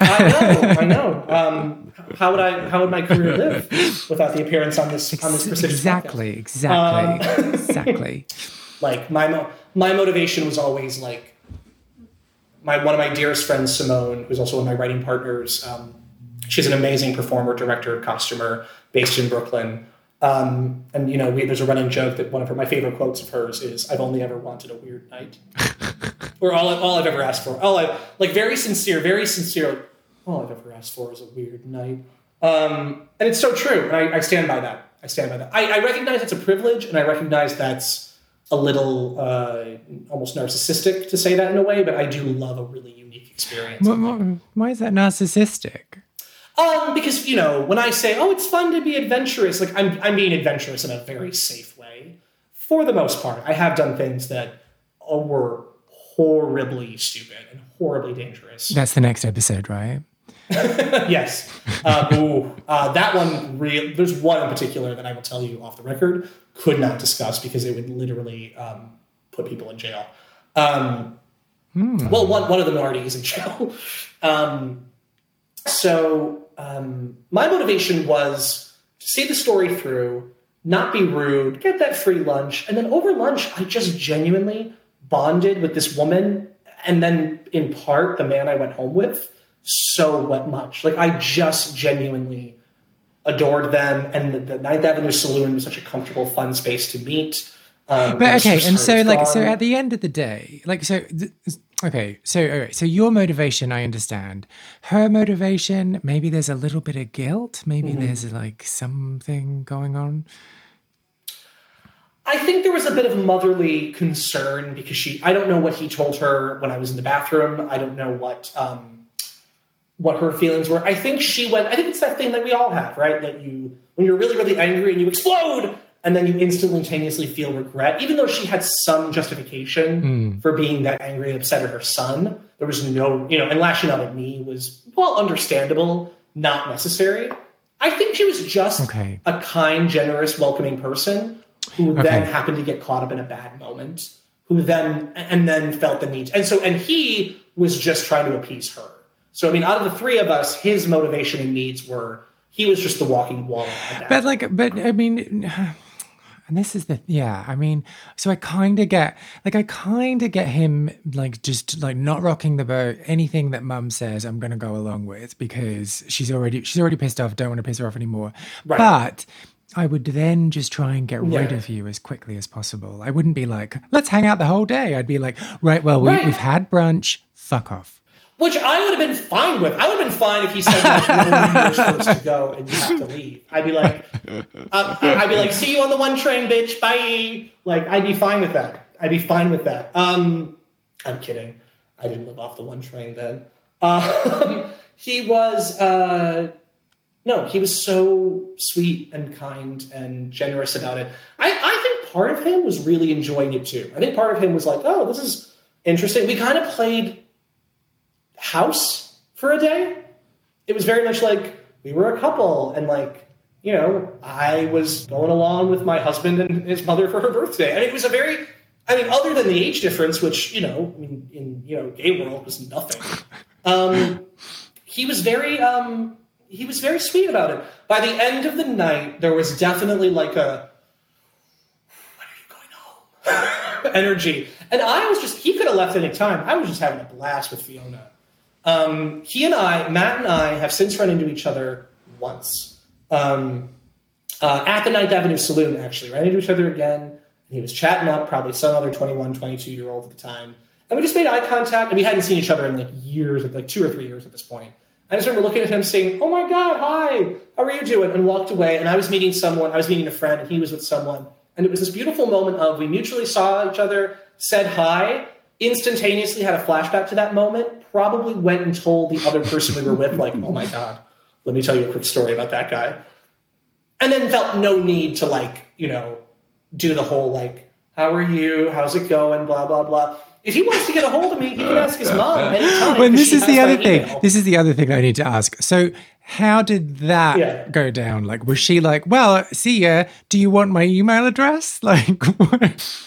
I know, I know. Um, how would I? How would my career live without the appearance on this on this prestigious Exactly, podcast? exactly, um, exactly. like my mo- my motivation was always like my one of my dearest friends, Simone, who's also one of my writing partners. Um, she's an amazing performer, director, costumer, based in Brooklyn. Um, and you know, we, there's a running joke that one of her, my favorite quotes of hers is, "I've only ever wanted a weird night," or all, all I've ever asked for. All I like, very sincere, very sincere. All I've ever asked for is a weird night, um, and it's so true. And I, I, stand by that. I stand by that. I, I, recognize it's a privilege, and I recognize that's a little uh, almost narcissistic to say that in a way. But I do love a really unique experience. why is that narcissistic? Um, because you know, when I say, "Oh, it's fun to be adventurous," like I'm I'm being adventurous in a very safe way, for the most part. I have done things that were horribly stupid and horribly dangerous. That's the next episode, right? yes. Uh, ooh, uh, that one. Real. There's one in particular that I will tell you off the record. Could not discuss because it would literally um, put people in jail. Um, hmm. Well, one one of them already is in jail. Um, so um, my motivation was to see the story through, not be rude, get that free lunch, and then over lunch, I just genuinely bonded with this woman, and then in part the man I went home with so much. Like I just genuinely adored them, and the, the Ninth Avenue Saloon was such a comfortable, fun space to meet. Um, But okay, and so heart is like so at the end of the day, like so th- okay, so okay, so your motivation I understand. Her motivation, maybe there's a little bit of guilt, maybe Mm-hmm. there's like something going on. I think there was a bit of motherly concern because she. I don't know what he told her when I was in the bathroom. I don't know what um, what her feelings were. I think she went. I think it's that thing that we all have, right? That you when you're really really angry and you explode, and then you instantaneously feel regret, even though she had some justification hmm. for being that angry and upset at her son. There was no, you know, and lashing out at me was well understandable, not necessary. I think she was just Okay. a kind, generous, welcoming person who then happened to get caught up in a bad moment, who then and then felt the need. And so and he was just trying to appease her. So I mean, out of the three of us, his motivation and needs were he was just the walking wall. But like, but I mean, and this is the yeah. I mean, so I kind of get like I kind of get him like just like not rocking the boat. Anything that Mum says, I'm gonna go along with because she's already she's already pissed off. Don't want to piss her off anymore. Right. But. I would then just try and get rid of you as quickly as possible. I wouldn't be like, let's hang out the whole day. I'd be like, right, well, we, Right. we've had brunch. Fuck off. Which I would have been fine with. I would have been fine if he said like, you're first to go and you have to leave. I'd be like, uh, I'd be like, see you on the one train, bitch. Bye. Like, I'd be fine with that. I'd be fine with that. Um, I'm kidding. I didn't live off the one train then. Uh, he was, uh, no, he was so sweet and kind and generous about it. I, I think part of him was really enjoying it too. I think part of him was like, oh, this is interesting. We kind of played house for a day. It was very much like we were a couple, and like you know, I was going along with my husband and his mother for her birthday, and it was a very. I mean, other than the age difference, which you know, I mean, in you know, gay world was nothing. Um, he was very, um, he was very sweet about it. By the end of the night, there was definitely like a, when are you going home? energy. And I was just, he could have left any time. I was just having a blast with Fiona. Um, he and I, Matt and I, have since run into each other once. Um, uh, at the Ninth Avenue Saloon, actually, ran into each other again. And he was chatting up probably some other 21, 22 year old at the time. And we just made eye contact, and we hadn't seen each other in like years, like two or three years at this point. I just remember looking at him saying, Oh my God, hi, how are you doing? And walked away. And I was meeting someone, I was meeting a friend, and he was with someone. And it was this beautiful moment of we mutually saw each other, said hi, instantaneously had a flashback to that moment, probably went and told the other person we were with, like, Oh my God, let me tell you a quick story about that guy. And then felt no need to, like, you know, do the whole, like, how are you? How's it going? Blah, blah, blah. If he wants to get a hold of me, he can ask his mom anytime. Well, this is the other thing. email. This is the other thing I need to ask. So, how did that Yeah. go down? Like, was she like, "Well, see ya. Do you want my email address?" Like, what?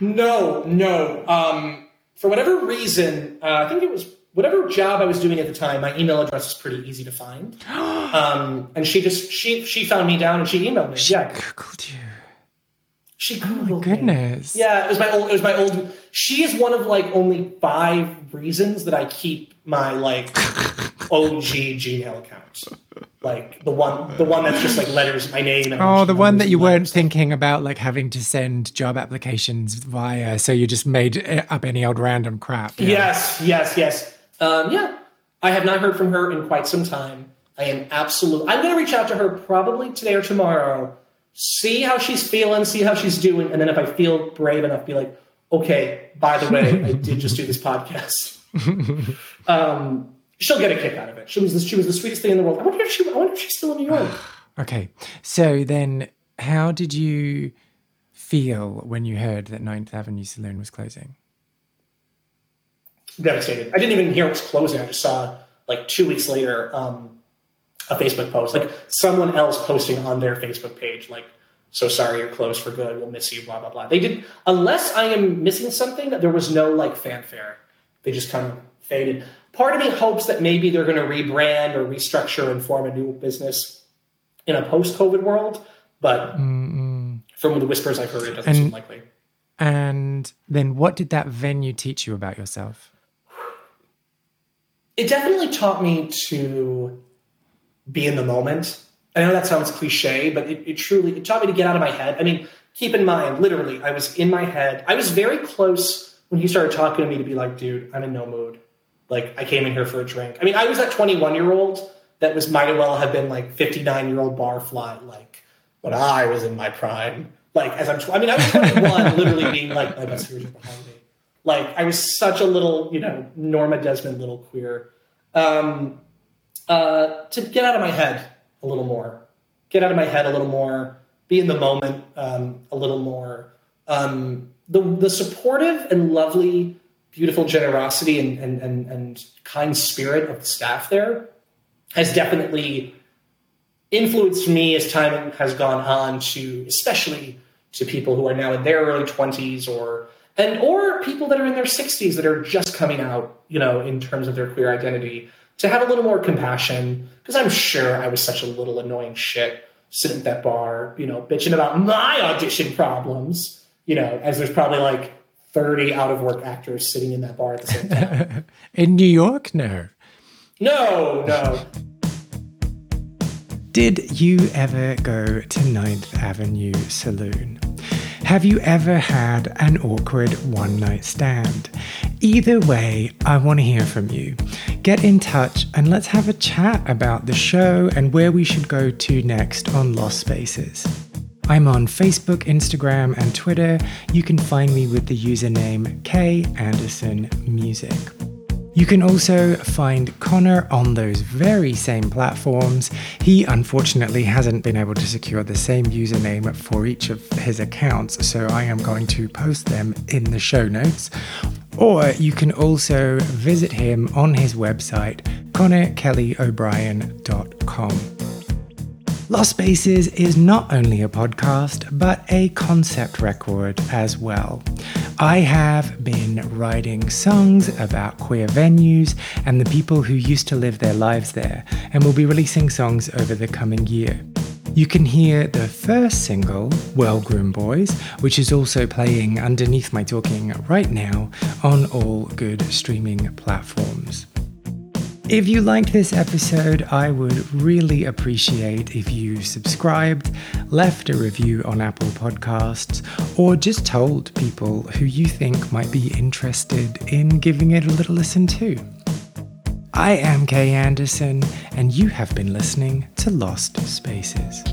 No, no. Um, for whatever reason, uh, I think it was whatever job I was doing at the time. My email address is pretty easy to find, um, and she just she she found me down and she emailed me. yeah, Googled you. she Oh my Googled me. goodness. Yeah, it was my old. It was my old. She is one of like only five reasons that I keep my like OG Gmail account. Like the one, the one that's just like letters, my name. And Oh, the one that you weren't letters. thinking about, like having to send job applications via, so you just made up any old random crap. Yeah. Yes, yes, yes. Um, yeah, I have not heard from her in quite some time. I am absolute. I'm going to reach out to her probably today or tomorrow. See how she's feeling, see how she's doing, and then if I feel brave enough, be like, okay. By the way, I did just do this podcast. um, she'll get a kick out of it. She was the, she was the sweetest thing in the world. I wonder if she. I wonder if she's still in New York. Okay. So then, how did you feel when you heard that Ninth Avenue Saloon was closing? devastated. I didn't even hear it was closing. I just saw like two weeks later um, a Facebook post, like someone else posting on their Facebook page, like, "So sorry, you're closed for good. We'll miss you." Blah blah blah. They did, unless I am missing something. There was no like fanfare. They just kind of faded. Part of me hopes that maybe they're going to rebrand or restructure and form a new business in a post-COVID world, but from the whispers I've heard, it doesn't seem And- likely. And then, what did that venue teach you about yourself? it definitely taught me to be in the moment. I know that sounds cliche, but it, it truly it taught me to get out of my head. I mean, keep in mind, literally, I was in my head. I was very close when he started talking to me to be like, dude, I'm in no mood. Like, I came in here for a drink. I mean, I was that 21 year old that was might as well have been like 59 year old barfly, like when I was in my prime. Like, as I'm, tw- I mean, I was 21, literally being like, my best years behind me. Like, I was such a little, you know, Norma Desmond little queer. Um, uh, to get out of my head a little more, get out of my head a little more, be in the moment um, a little more. Um, the the supportive and lovely, beautiful generosity and, and and and kind spirit of the staff there has definitely influenced me as time has gone on to especially to people who are now in their early 20s or and or people that are in their 60s that are just coming out you know in terms of their queer identity to have a little more compassion. Because i'm sure i was such a little annoying shit sitting at that bar you know bitching about my audition problems you know as there's probably like 30 out of work actors sitting in that bar at the same time in new york no no no did you ever go to Ninth Avenue Saloon? Have you ever had an awkward one night stand? Either way, I want to hear from you. Get in touch and let's have a chat about the show and where we should go to next on Lost Spaces. I'm on Facebook, Instagram, and Twitter. You can find me with the username K Anderson Music. You can also find Connor on those very same platforms. He unfortunately hasn't been able to secure the same username for each of his accounts, so I am going to post them in the show notes. Or you can also visit him on his website, connorkellyobrien.com. Lost Spaces is not only a podcast, but a concept record as well. I have been writing songs about queer venues and the people who used to live their lives there, and will be releasing songs over the coming year. You can hear the first single, Well Groomed Boys, which is also playing underneath my talking right now on all good streaming platforms. If you liked this episode, I would really appreciate if you subscribed, left a review on Apple Podcasts, or just told people who you think might be interested in giving it a little listen too. I am K Anderson, and you have been listening to Lost Spaces.